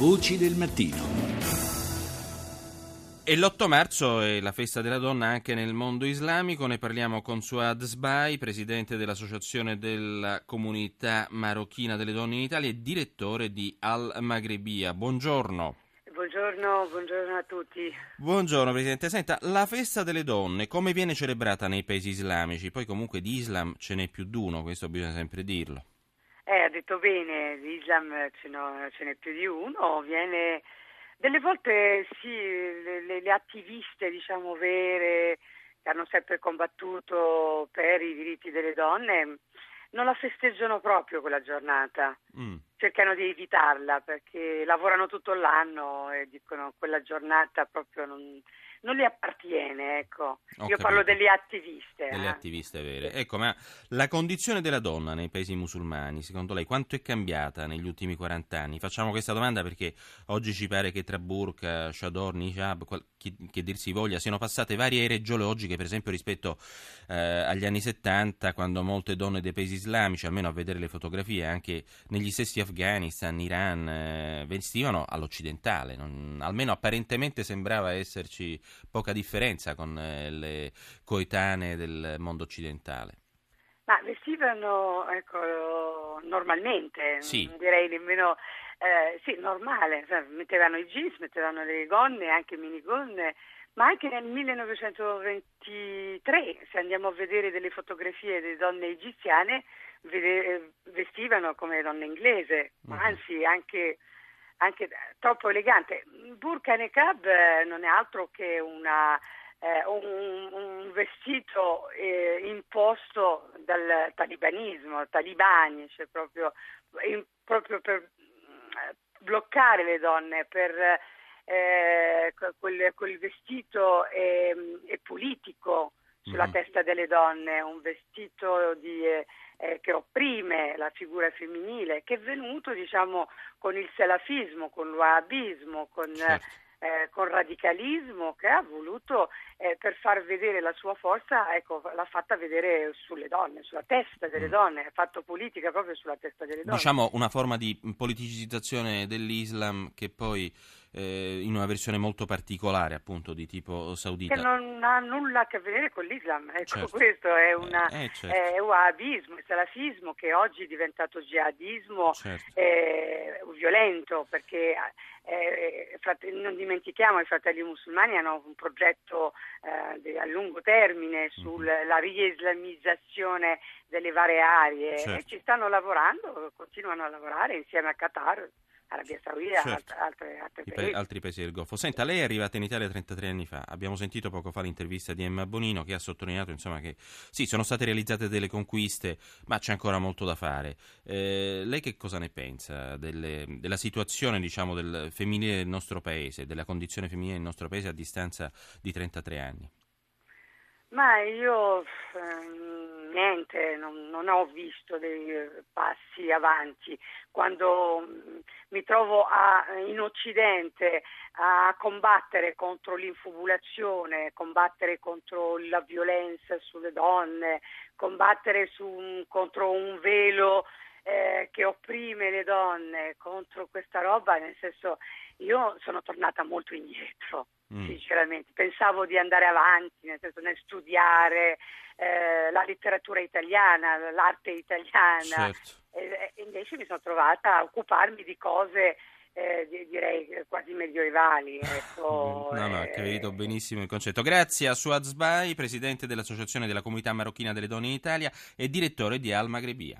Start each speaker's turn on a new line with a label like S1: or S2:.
S1: Voci del mattino.
S2: E l'8 marzo è la festa della donna anche nel mondo islamico, ne parliamo con Suad Sbai, presidente dell'Associazione della Comunità Marocchina delle Donne in Italia e direttore di Al Magrebia. Buongiorno.
S3: Buongiorno, buongiorno a tutti.
S2: Buongiorno Presidente. Senta, la festa delle donne come viene celebrata nei paesi islamici? Poi comunque di Islam ce n'è più di uno, questo bisogna sempre dirlo.
S3: Eh, ha detto bene, l'Islam ce, no, ce n'è più di uno, viene... Delle volte sì, le, le, le attiviste, diciamo, vere, che hanno sempre combattuto per i diritti delle donne, non la festeggiano proprio quella giornata, mm. Cercano di evitarla perché lavorano tutto l'anno e dicono quella giornata proprio non, non le appartiene, ecco. Ho Io
S2: capito.
S3: parlo delle attiviste.
S2: Delle
S3: eh.
S2: attiviste vere. Ecco, ma la condizione della donna nei paesi musulmani, secondo lei, quanto è cambiata negli ultimi 40 anni? Facciamo questa domanda perché oggi ci pare che tra burqa, chador, hijab, che, che dir si voglia, siano passate varie ere geologiche, per esempio rispetto eh, agli anni 70, quando molte donne dei paesi islamici, almeno a vedere le fotografie, anche negli stessi Afghanistan, Iran, eh, vestivano all'occidentale. Non, almeno apparentemente sembrava esserci poca differenza con eh, le coetanee del mondo occidentale.
S3: Ma vestivano ecco, normalmente,
S2: sì.
S3: non direi nemmeno eh, sì, normale, mettevano i jeans, mettevano le gonne, anche minigonne, ma anche nel 1923, se andiamo a vedere delle fotografie delle donne egiziane, vede, vestivano come donne inglese, mhm. anzi anche anche troppo elegante. Burka Nekab eh, non è altro che una, eh, un, un, vestito eh, imposto dal talibanismo, talibani, cioè proprio, in, proprio per eh, bloccare le donne, per eh, quel, quel, vestito è, è politico sulla mm. testa delle donne, un vestito di eh, eh, che opprime la figura femminile, che è venuto diciamo, con il salafismo, con l'uabismo, con, certo. eh, con radicalismo, che ha voluto eh, per far vedere la sua forza, ecco, l'ha fatta vedere sulle donne, sulla testa delle mm. donne, ha fatto politica proprio sulla testa delle donne.
S2: Diciamo una forma di politicizzazione dell'Islam che poi eh, in una versione molto particolare appunto di tipo saudita.
S3: Che non ha nulla a che vedere con l'Islam, ecco certo. questo è, una, eh, eh certo. è wahhabismo, è salafismo che oggi è diventato jihadismo certo. eh, violento perché eh, non dimentichiamo i fratelli musulmani hanno un progetto eh, a lungo termine sulla mhm. riislamizzazione delle varie aree certo. e ci stanno lavorando, continuano a lavorare insieme a Qatar. Arabia Saudita, certo. altre, altre paesi.
S2: altri paesi del Golfo. Senta, lei è arrivata in Italia 33 anni fa. Abbiamo sentito poco fa l'intervista di Emma Bonino che ha sottolineato insomma, che sì, sono state realizzate delle conquiste, ma c'è ancora molto da fare. Eh, lei che cosa ne pensa delle, della situazione diciamo, del femminile del nostro paese, della condizione femminile del nostro paese a distanza di 33 anni?
S3: Ma io ehm, niente, non, non, ho visto dei passi avanti. Quando mm, mi trovo a, in Occidente a combattere contro l'infubulazione, combattere contro la violenza sulle donne, combattere su, contro un velo eh, che opprime le donne, contro questa roba, nel senso io sono tornata molto indietro mm. sinceramente. Pensavo di andare avanti, nel senso nel studiare eh, la letteratura italiana, l'arte italiana. Certo. E, e invece mi sono trovata a occuparmi di cose eh, direi quasi medioevali. Ecco,
S2: no, no, ho capito benissimo il concetto. Grazie a Suad Sbai, presidente dell'Associazione della Comunità Marocchina delle Donne in Italia e direttore di Al Magrebia.